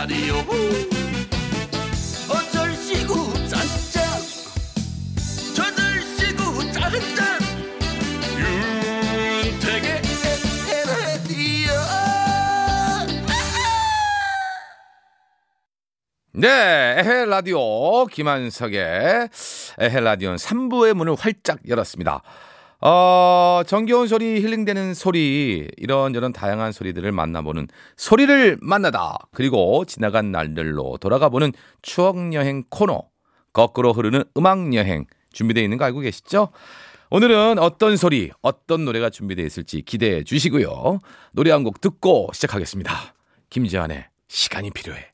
라디오. 어쩔 시구 짠짠. 저들 시구 짠짠. 윤택의 에헤라디오 네, 에헤 라디오 김한석의 에헤 라디오는 3부의 문을 활짝 열었습니다. 어, 정겨운 소리, 힐링되는 소리, 이런 저런 다양한 소리들을 만나보는 소리를 만나다. 그리고 지나간 날들로 돌아가보는 추억여행 코너. 거꾸로 흐르는 음악여행. 준비되어 있는 거 알고 계시죠? 오늘은 어떤 소리, 어떤 노래가 준비되어 있을지 기대해 주시고요. 노래 한 곡 듣고 시작하겠습니다. 김지한의 시간이 필요해.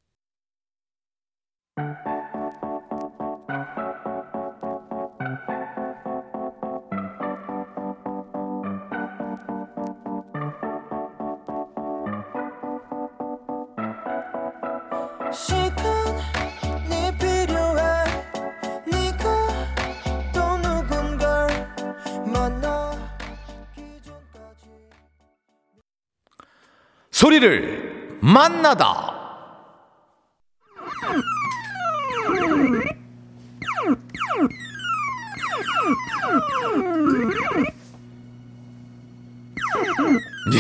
소리를 만나다.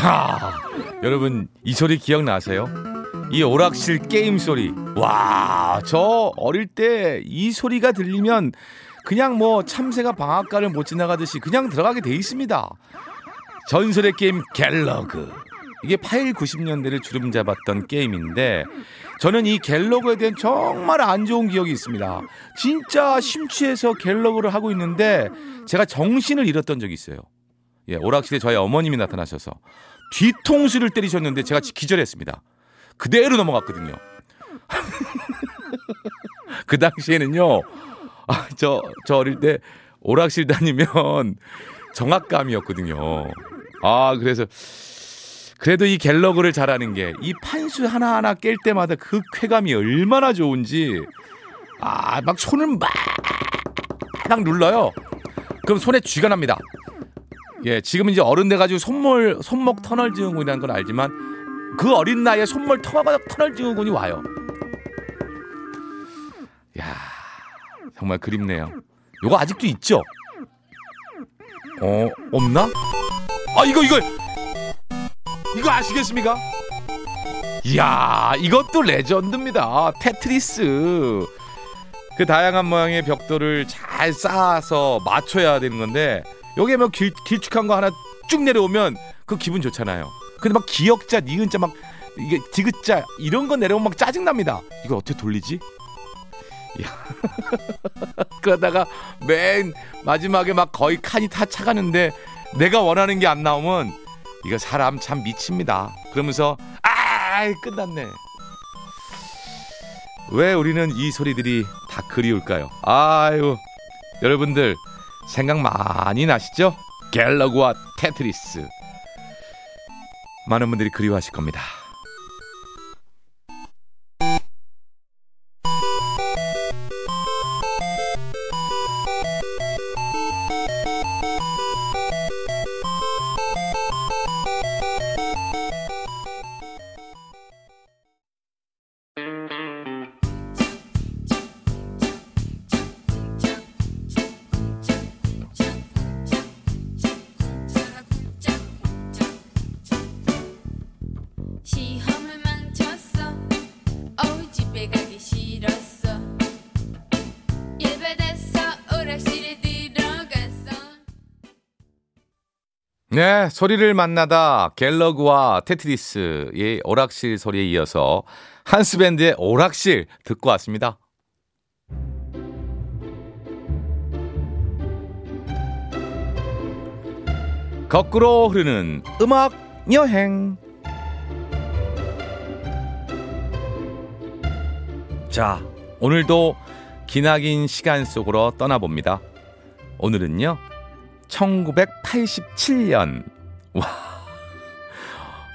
야, 여러분 이 소리 기억나세요? 이 오락실 게임 소리. 와, 저 어릴 때 이 소리가 들리면 그냥 뭐 참새가 방앗간을 못 지나가듯이 그냥 들어가게 돼 있습니다. 전설의 게임 갤러그. 이게 8, 90년대를 주름 잡았던 게임인데 저는 이 갤러그에 대한 정말 안 좋은 기억이 있습니다. 진짜 심취해서 갤러그를 하고 있는데 제가 정신을 잃었던 적이 있어요. 예, 오락실에 저희 어머님이 나타나셔서 뒤통수를 때리셨는데 제가 기절했습니다. 그대로 넘어갔거든요. 그 당시에는요, 아, 저, 저 어릴 때 오락실 다니면 정악감이었거든요. 아, 그래서, 그래도 이 갤러그를 잘하는 게 이 판수 하나하나 깰 때마다 그 쾌감이 얼마나 좋은지, 아, 막 손을 막, 막 눌러요. 그럼 손에 쥐가 납니다. 예, 지금 이제 어른 돼가지고 손몰, 손목 터널 증후군이라는 걸 알지만 그 어린 나이에 손몰 터널, 터널 증후군이 와요. 야 정말 그립네요. 요거 아직도 있죠? 어, 없나? 아, 이거, 이거! 이거 아시겠습니까? 이야, 이것도 레전드입니다. 테트리스. 그 다양한 모양의 벽돌을 잘 쌓아서 맞춰야 되는 건데, 여기에 뭐 길, 길쭉한 거 하나 쭉 내려오면 그 기분 좋잖아요. 근데 막 기역자, 니은자 막 이게 디귿자 이런 거 내려오면 막 짜증 납니다. 이걸 어떻게 돌리지? 그러다가 맨 마지막에 막 거의 칸이 다 차가는데 내가 원하는 게 안 나오면 이거 사람 참 미칩니다. 그러면서 아 끝났네. 왜 우리는 이 소리들이 다 그리울까요? 아유 여러분들 생각 많이 나시죠? 갤러그와 테트리스 많은 분들이 그리워하실 겁니다. 네, 소리를 만나다 갤러그와 테트리스의 오락실 소리에 이어서 한스밴드의 오락실 듣고 왔습니다. 거꾸로 흐르는 음악 여행. 자, 오늘도 기나긴 시간 속으로 떠나봅니다. 오늘은요, 1987년. 와,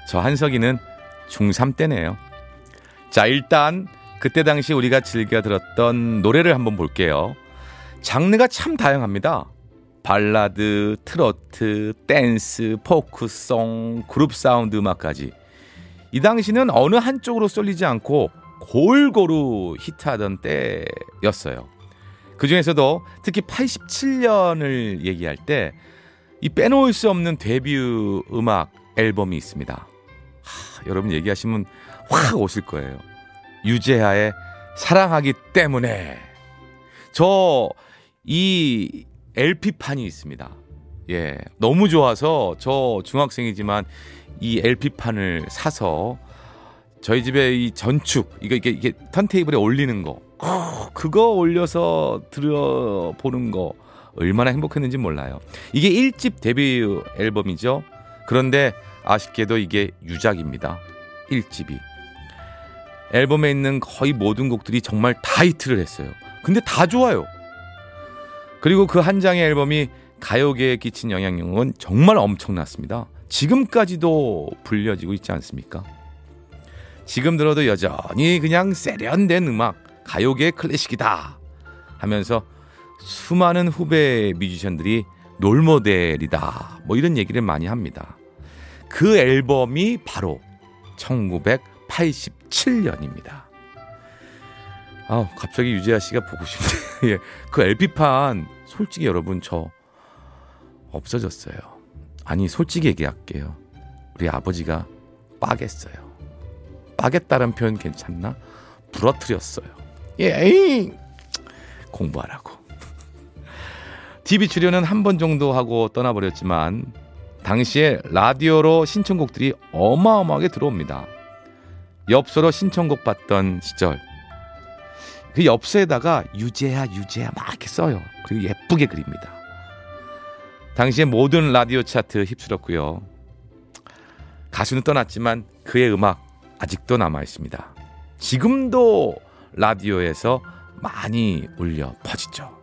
저 한석이는 중3 때네요. 자, 일단 그때 당시 우리가 즐겨 들었던 노래를 한번 볼게요. 장르가 참 다양합니다. 발라드, 트로트, 댄스, 포크송, 그룹 사운드 음악까지 이 당시는 어느 한쪽으로 쏠리지 않고 골고루 히트하던 때였어요. 그 중에서도 특히 87년을 얘기할 때 이 빼놓을 수 없는 데뷔 음악 앨범이 있습니다. 하, 여러분 얘기하시면 확 오실 거예요. 유재하의 사랑하기 때문에 저 이 LP판이 있습니다. 예, 너무 좋아서 저 중학생이지만 이 LP판을 사서 저희 집에 이 전축 이거 이게 이게 턴테이블에 올리는 거 어, 그거 올려서 들어보는 거 얼마나 행복했는지 몰라요. 이게 1집 데뷔 앨범이죠. 그런데 아쉽게도 이게 유작입니다. 1집이. 앨범에 있는 거의 모든 곡들이 정말 다 히트를 했어요. 근데 다 좋아요. 그리고 그 한 장의 앨범이 가요계에 끼친 영향력은 정말 엄청났습니다. 지금까지도 불려지고 있지 않습니까? 지금 들어도 여전히 그냥 세련된 음악, 가요계 클래식이다 하면서 수많은 후배 뮤지션들이 롤모델이다. 뭐 이런 얘기를 많이 합니다. 그 앨범이 바로 1987년입니다. 아, 갑자기 유재하 씨가 보고 싶네. 예. 그 LP판 솔직히 여러분 저 없어졌어요. 아니 솔직히 얘기할게요. 우리 아버지가 빠겠어요. 빠겠다는 표현 괜찮나? 부러뜨렸어요. 예, 에이. 공부하라고. TV 출연은 한 번 정도 하고 떠나버렸지만 당시에 라디오로 신청곡들이 어마어마하게 들어옵니다. 엽서로 신청곡 받던 시절 그 엽서에다가 유재하 유재하 막 이렇게 써요. 그리고 예쁘게 그립니다. 당시에 모든 라디오 차트 휩쓸었고요. 가수는 떠났지만 그의 음악 아직도 남아 있습니다. 지금도 라디오에서 많이 울려 퍼지죠.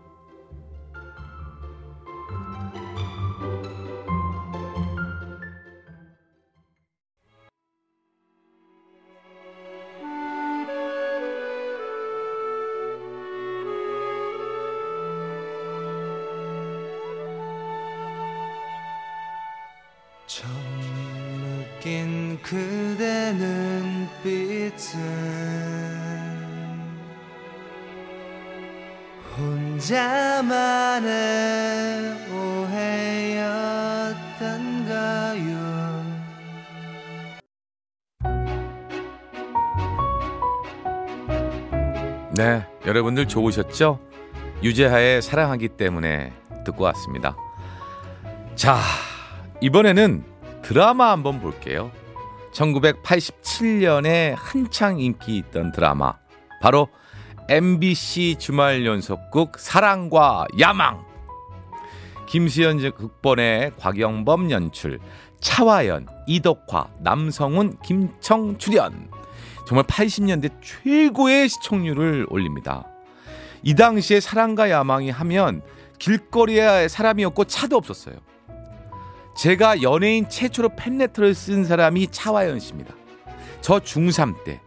처음 느낀 그대 눈빛은 혼자만의 오해였던가요 네, 여러분들 좋으셨죠? 유재하의 사랑하기 때문에 듣고 왔습니다. 자, 이번에는 드라마 한번 볼게요. 1987년에 한창 인기 있던 드라마. 바로 MBC 주말 연속극 사랑과 야망. 김수현 극본의 곽영범 연출, 차화연, 이덕화, 남성훈, 김청 출연. 정말 80년대 최고의 시청률을 올립니다. 이 당시에 사랑과 야망이 하면 길거리에 사람이 없고 차도 없었어요. 제가 연예인 최초로 팬레터를 쓴 사람이 차화연 씨입니다. 저 중3 때.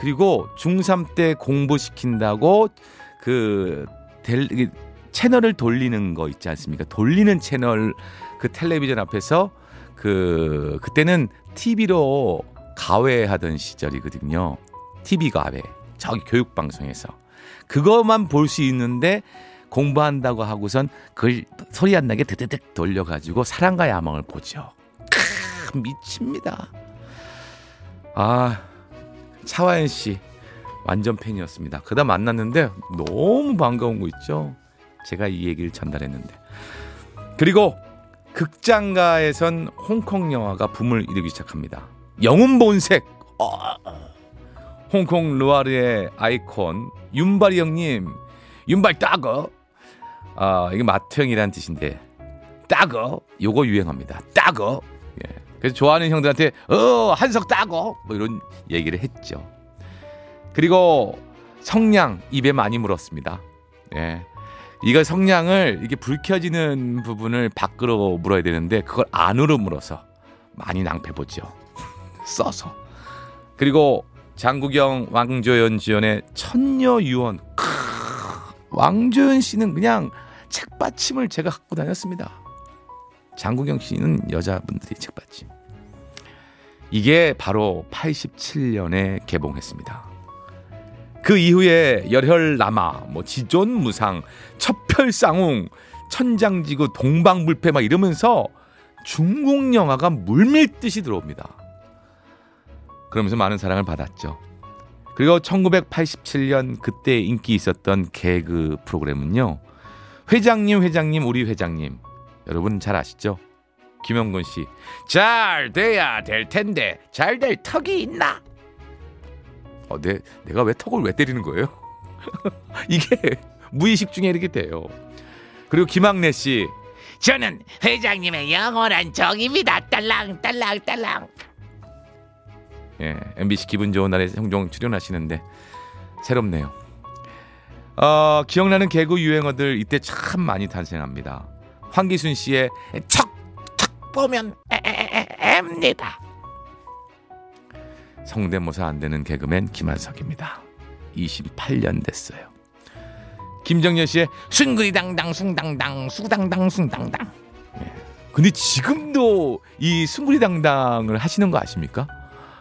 그리고 중3 때 공부시킨다고 그 델, 이 채널을 돌리는 거 있지 않습니까? 돌리는 채널 그 텔레비전 앞에서 그 그때는 TV로 가외하던 시절이거든요. TV 가외. 저기 교육 방송에서 그것만 볼 수 있는데 공부한다고 하고선 그걸 소리 안 나게 드드득 돌려가지고 사랑과 야망을 보죠. 크, 미칩니다. 아 차화연 씨 완전 팬이었습니다. 그다 만났는데 너무 반가운 거 있죠. 제가 이 얘기를 전달했는데 그리고 극장가에선 홍콩 영화가 붐을 이루기 시작합니다. 영웅 본색. 어. 홍콩 루아르의 아이콘 윤발이 형님 윤발 따거 아 이게 마트형이라는 뜻인데 따거 요거 유행합니다 따거 예. 그래서 좋아하는 형들한테 어 한석 따거 뭐 이런 얘기를 했죠. 그리고 성냥 입에 많이 물었습니다. 예. 이거 성냥을 이게 불 켜지는 부분을 밖으로 물어야 되는데 그걸 안으로 물어서 많이 낭패 보죠. 써서. 그리고 장국영 왕조연 지연의 천녀 유언. 크, 왕조연 씨는 그냥 책받침을 제가 갖고 다녔습니다. 장국영 씨는 여자분들이 책받침. 이게 바로 87년에 개봉했습니다. 그 이후에 열혈남아, 뭐 지존무상, 첩혈쌍웅, 천장지구, 동방불패 막 이러면서 중국 영화가 물밀듯이 들어옵니다. 그러면서 많은 사랑을 받았죠. 그리고 1987년 그때 인기 있었던 개그 프로그램은요. 회장님, 회장님, 우리 회장님. 여러분 잘 아시죠? 김영건 씨. 잘 돼야 될 텐데 잘 될 턱이 있나? 어, 내, 내가 왜 턱을 왜 때리는 거예요? 이게 무의식 중에 이렇게 돼요. 그리고 김학래 씨. 저는 회장님의 영원한 정입니다. 딸랑 딸랑 딸랑. 예, MBC 기분 좋은 날에 종종 출연하시는데 새롭네요. 어, 기억나는 개그 유행어들 이때 참 많이 탄생합니다. 황기순 씨의 척척 보면 앱니다. 성대모사 안 되는 개그맨 김한석입니다. 28년 됐어요. 김정년 씨의 숭구리당당 숭당당 수당당 숭당당. 근데 지금도 이 숭구리당당을 하시는 거 아십니까?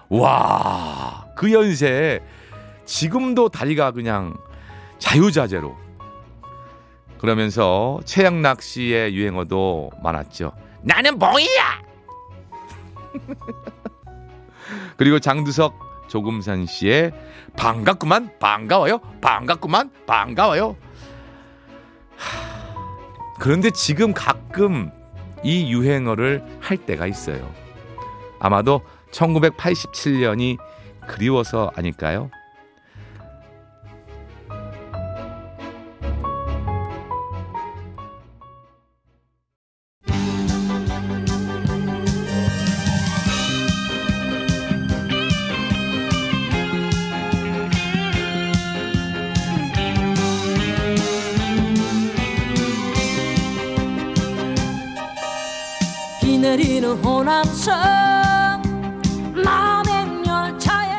와, 그 연세에 지금도 다리가 그냥 자유자재로. 그러면서 최양락 씨의 유행어도 많았죠. 나는 뭐야? 그리고 장두석, 조금산 씨의 반갑구만, 반가워요, 반갑구만, 반가워요. 하, 그런데 지금 가끔 이 유행어를 할 때가 있어요. 아마도 1987년이 그리워서 아닐까요? 호남선 남행열차에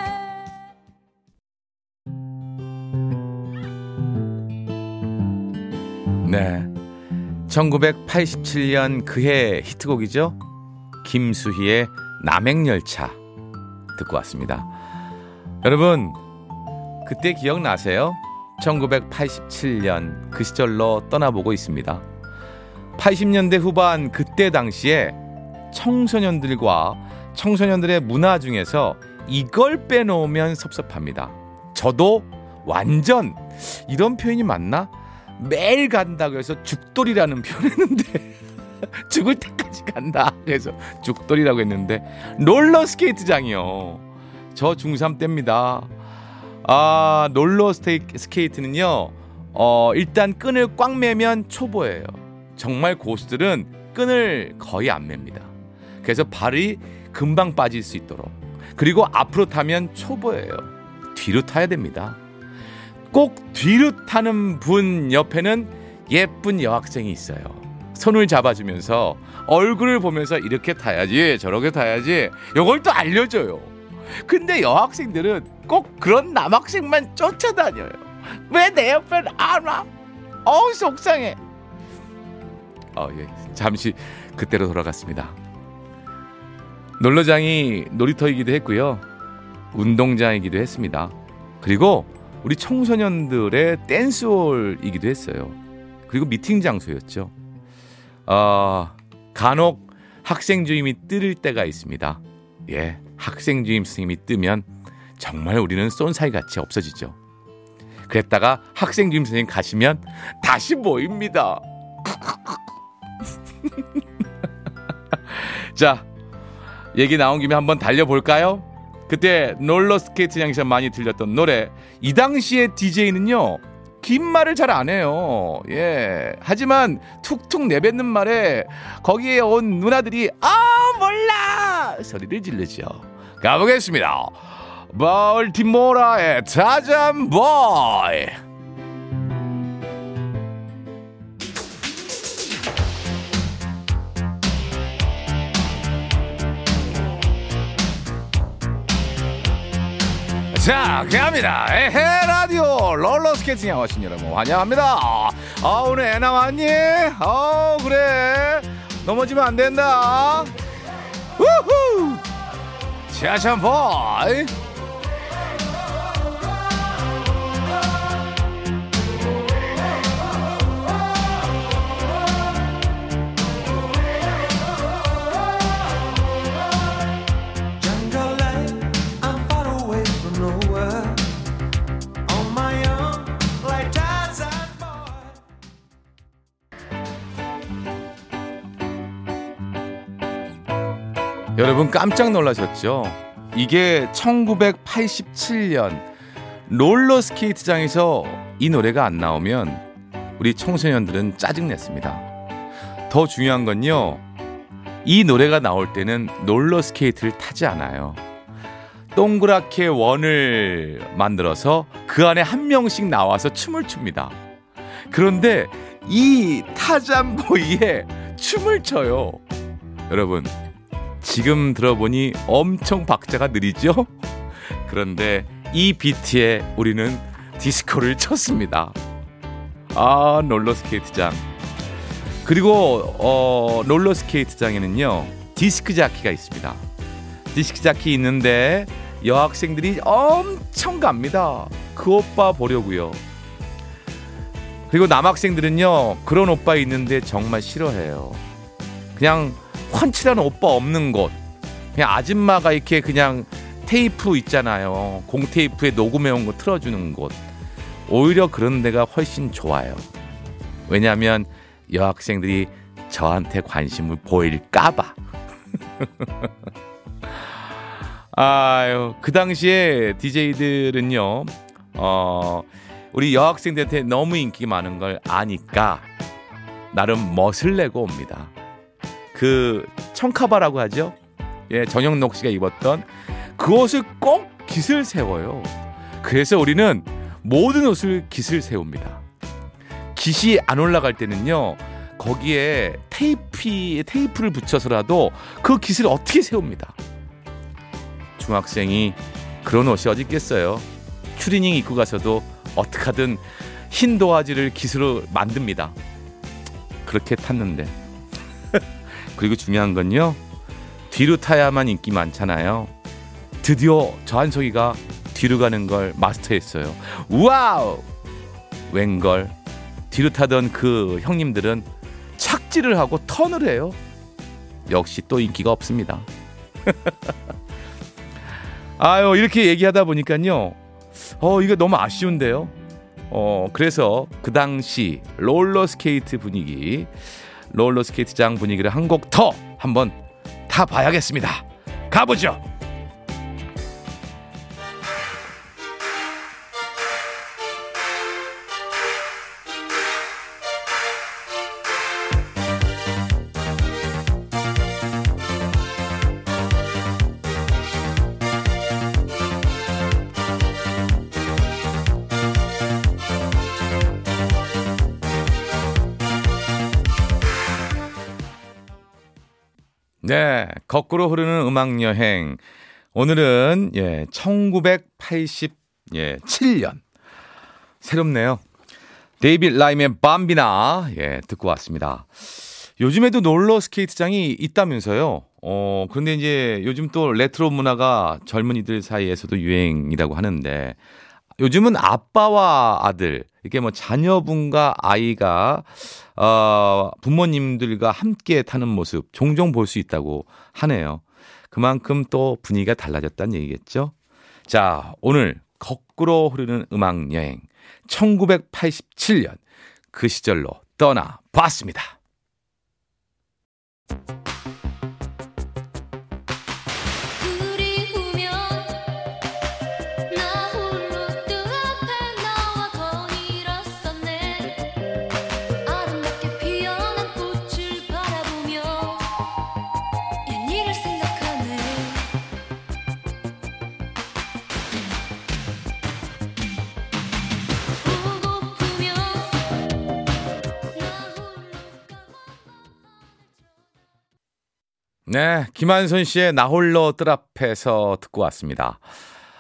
네. 1987년 그해 히트곡이죠. 김수희의 남행열차 듣고 왔습니다. 여러분, 그때 기억나세요? 1987년 그 시절로 떠나보고 있습니다. 80년대 후반 그때 당시에 청소년들과 청소년들의 문화 중에서 이걸 빼놓으면 섭섭합니다. 저도 완전 이런 표현이 맞나? 매일 간다고 해서 죽돌이라는 표현을 했는데 죽을 때까지 간다 그래서 죽돌이라고 했는데 롤러 스케이트장이요. 저 중3 때입니다. 아 롤러 스케이트는요. 어 일단 끈을 꽉 매면 초보예요. 정말 고수들은 끈을 거의 안 맵니다. 그래서 발이 금방 빠질 수 있도록 그리고 앞으로 타면 초보예요. 뒤로 타야 됩니다. 꼭 뒤로 타는 분 옆에는 예쁜 여학생이 있어요. 손을 잡아주면서 얼굴을 보면서 이렇게 타야지 저렇게 타야지 이걸 또 알려줘요. 근데 여학생들은 꼭 그런 남학생만 쫓아다녀요. 왜 내 옆엔 안 와? 어우 속상해. 어, 예. 잠시 그때로 돌아갔습니다. 놀러장이 놀이터이기도 했고요. 운동장이기도 했습니다. 그리고 우리 청소년들의 댄스홀이기도 했어요. 그리고 미팅 장소였죠. 어, 간혹 학생 주임이 뜰 때가 있습니다. 예, 학생 주임 스님이 뜨면 정말 우리는 쏜사이 같이 없어지죠. 그랬다가 학생 주임 선생님 가시면 다시 모입니다. 자, 얘기 나온 김에 한번 달려볼까요? 그때 롤러스케이트장에서 많이 들렸던 노래. 이 당시에 DJ는요, 긴 말을 잘 안 해요. 예. 하지만 툭툭 내뱉는 말에 거기에 온 누나들이 아, 몰라! 소리를 지르죠. 가보겠습니다. Baltimora의 Tarzan Boy. 자, 개장합니다. 에헤 라디오 롤러 스케이팅 하신 여러분 환영합니다. 아, 오늘 애 나왔니? 어, 그래. 넘어지면 안 된다. 우후! 지하철 보이. 여러분 깜짝 놀라셨죠? 이게 1987년 롤러스케이트장에서 이 노래가 안 나오면 우리 청소년들은 짜증냈습니다. 더 중요한 건요. 이 노래가 나올 때는 롤러스케이트를 타지 않아요. 동그랗게 원을 만들어서 그 안에 한 명씩 나와서 춤을 춥니다. 그런데 이 Tarzan Boy에 춤을 춰요. 여러분, 지금 들어보니 엄청 박자가 느리죠? 그런데 이 비트에 우리는 디스코를 쳤습니다. 아, 롤러스케이트장. 그리고 어, 롤러스케이트장에는요. 디스크 자키가 있습니다. 디스크 자키 있는데 여학생들이 엄청 갑니다. 그 오빠 보려고요. 그리고 남학생들은요. 그런 오빠 있는데 정말 싫어해요. 그냥 훤칠한 오빠 없는 곳. 그냥 아줌마가 이렇게 그냥 테이프 있잖아요. 공테이프에 녹음해온 거 틀어주는 곳. 오히려 그런 데가 훨씬 좋아요. 왜냐하면 여학생들이 저한테 관심을 보일까봐. 아유, 그 당시에 DJ들은요, 어, 우리 여학생들한테 너무 인기 많은 걸 아니까 나름 멋을 내고 옵니다. 그 청카바라고 하죠. 예, 전영록 씨가 입었던 그 옷을 꼭 깃을 세워요. 그래서 우리는 모든 옷을 깃을 세웁니다. 깃이 안 올라갈 때는요. 거기에 테이프 테이프를 붙여서라도 그 깃을 어떻게 세웁니다. 중학생이 그런 옷이 어디 있겠어요. 추리닝 입고 가서도 어떻게든 흰 도화지를 깃으로 만듭니다. 그렇게 탔는데 그리고 중요한 건요. 뒤로 타야만 인기 많잖아요. 드디어 저 한석이가 뒤로 가는 걸 마스터했어요. 와우! 웬걸 뒤로 타던 그 형님들은 착지를 하고 턴을 해요. 역시 또 인기가 없습니다. 아유 이렇게 얘기하다 보니까요. 어 이거 너무 아쉬운데요. 어 그래서 그 당시 롤러 스케이트 분위기 롤러 스케이트장 분위기를 한 곡 더 한번 타봐야겠습니다. 가보죠. 거꾸로 흐르는 음악 여행. 오늘은 예, 1987년. 새롭네요. 데이빗 라임의 Bambina 예, 듣고 왔습니다. 요즘에도 롤러 스케이트장이 있다면서요. 어, 그런데 이제 요즘 또 레트로 문화가 젊은이들 사이에서도 유행이라고 하는데 요즘은 아빠와 아들, 이게 뭐 자녀분과 아이가 어, 부모님들과 함께 타는 모습 종종 볼 수 있다고 하네요. 그만큼 또 분위기가 달라졌다는 얘기겠죠. 자, 오늘 거꾸로 흐르는 음악 여행 1987년 그 시절로 떠나 봤습니다. 네, 김한선 씨의 나 홀로 뜰 앞에서 듣고 왔습니다.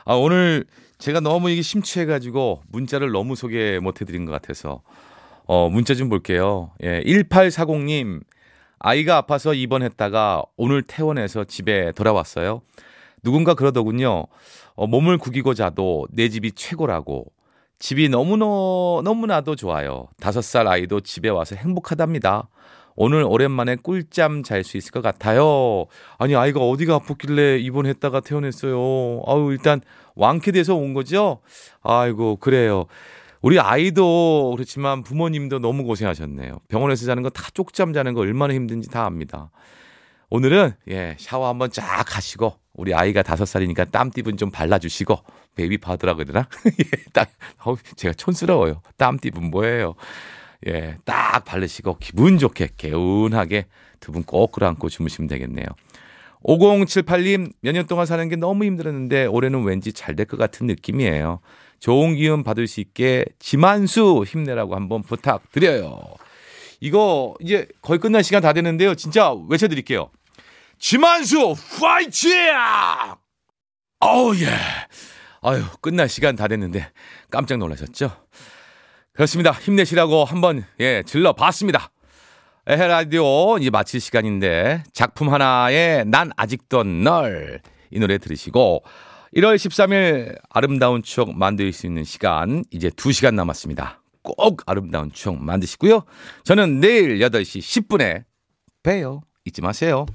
아, 오늘 제가 너무 이게 심취해가지고 문자를 너무 소개 못 해드린 것 같아서 어, 문자 좀 볼게요. 예, 1840님, 아이가 아파서 입원했다가 오늘 퇴원해서 집에 돌아왔어요. 누군가 그러더군요. 어, 몸을 구기고 자도 내 집이 최고라고. 집이 너무너, 너무나도 좋아요. 다섯 살 아이도 집에 와서 행복하답니다. 오늘 오랜만에 꿀잠 잘 수 있을 것 같아요. 아니, 아이가 어디가 아팠길래 입원했다가 퇴원했어요. 아유, 일단 완쾌돼서 온 거죠? 아이고, 그래요. 우리 아이도 그렇지만 부모님도 너무 고생하셨네요. 병원에서 자는 거 다 쪽잠 자는 거 얼마나 힘든지 다 압니다. 오늘은 예 샤워 한번 쫙 하시고 우리 아이가 다섯 살이니까 땀띠분 좀 발라주시고 베이비 파우더라고 그러나 예 딱 어우, 제가 촌스러워요. 땀띠분 뭐예요? 예 딱 바르시고 기분 좋게 개운하게 두 분 꼭 끌어안고 주무시면 되겠네요. 5078님 몇 년 동안 사는 게 너무 힘들었는데 올해는 왠지 잘 될 것 같은 느낌이에요. 좋은 기운 받을 수 있게 지만수 힘내라고 한번 부탁드려요. 이거 이제 거의 끝날 시간 다 됐는데요. 진짜 외쳐드릴게요. 지만수 파이팅! 어우 예. 아유 끝날 시간 다 됐는데 깜짝 놀라셨죠? 그렇습니다. 힘내시라고 한번 예 질러봤습니다. 에헤 라디오 이제 마칠 시간인데 작품 하나에 난 아직도 널 이 노래 들으시고 1월 13일 아름다운 추억 만들 수 있는 시간 이제 2시간 남았습니다. 꼭 아름다운 추억 만드시고요. 저는 내일 8시 10분에 봬요. 잊지 마세요.